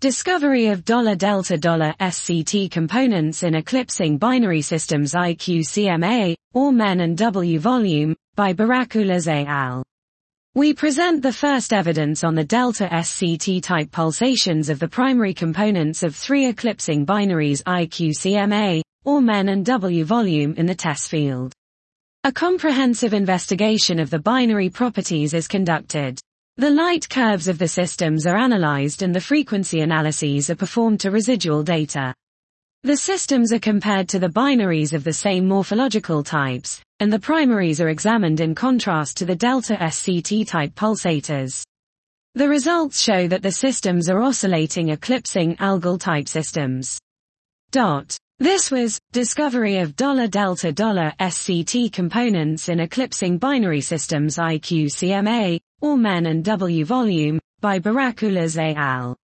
Discovery of $delta $SCT components in eclipsing binary systems IQCMA, AW Men and W volume, by Burak Ulas et al. We present the first evidence on the delta SCT type pulsations of the primary components of three eclipsing binaries IQCMA, AW Men and W volume in the TESS field. A comprehensive investigation of the binary properties is conducted. The light curves of the systems are analyzed and the frequency analyses are performed to residual data. The systems are compared to the binaries of the same morphological types, and the primaries are examined in contrast to the delta SCT type pulsators. The results show that the systems are oscillating eclipsing Algol type systems. Dot. This was, discovery of $delta $SCT components in eclipsing binary systems IQCMA, AW Men and W volume, by Burak Ulas et al.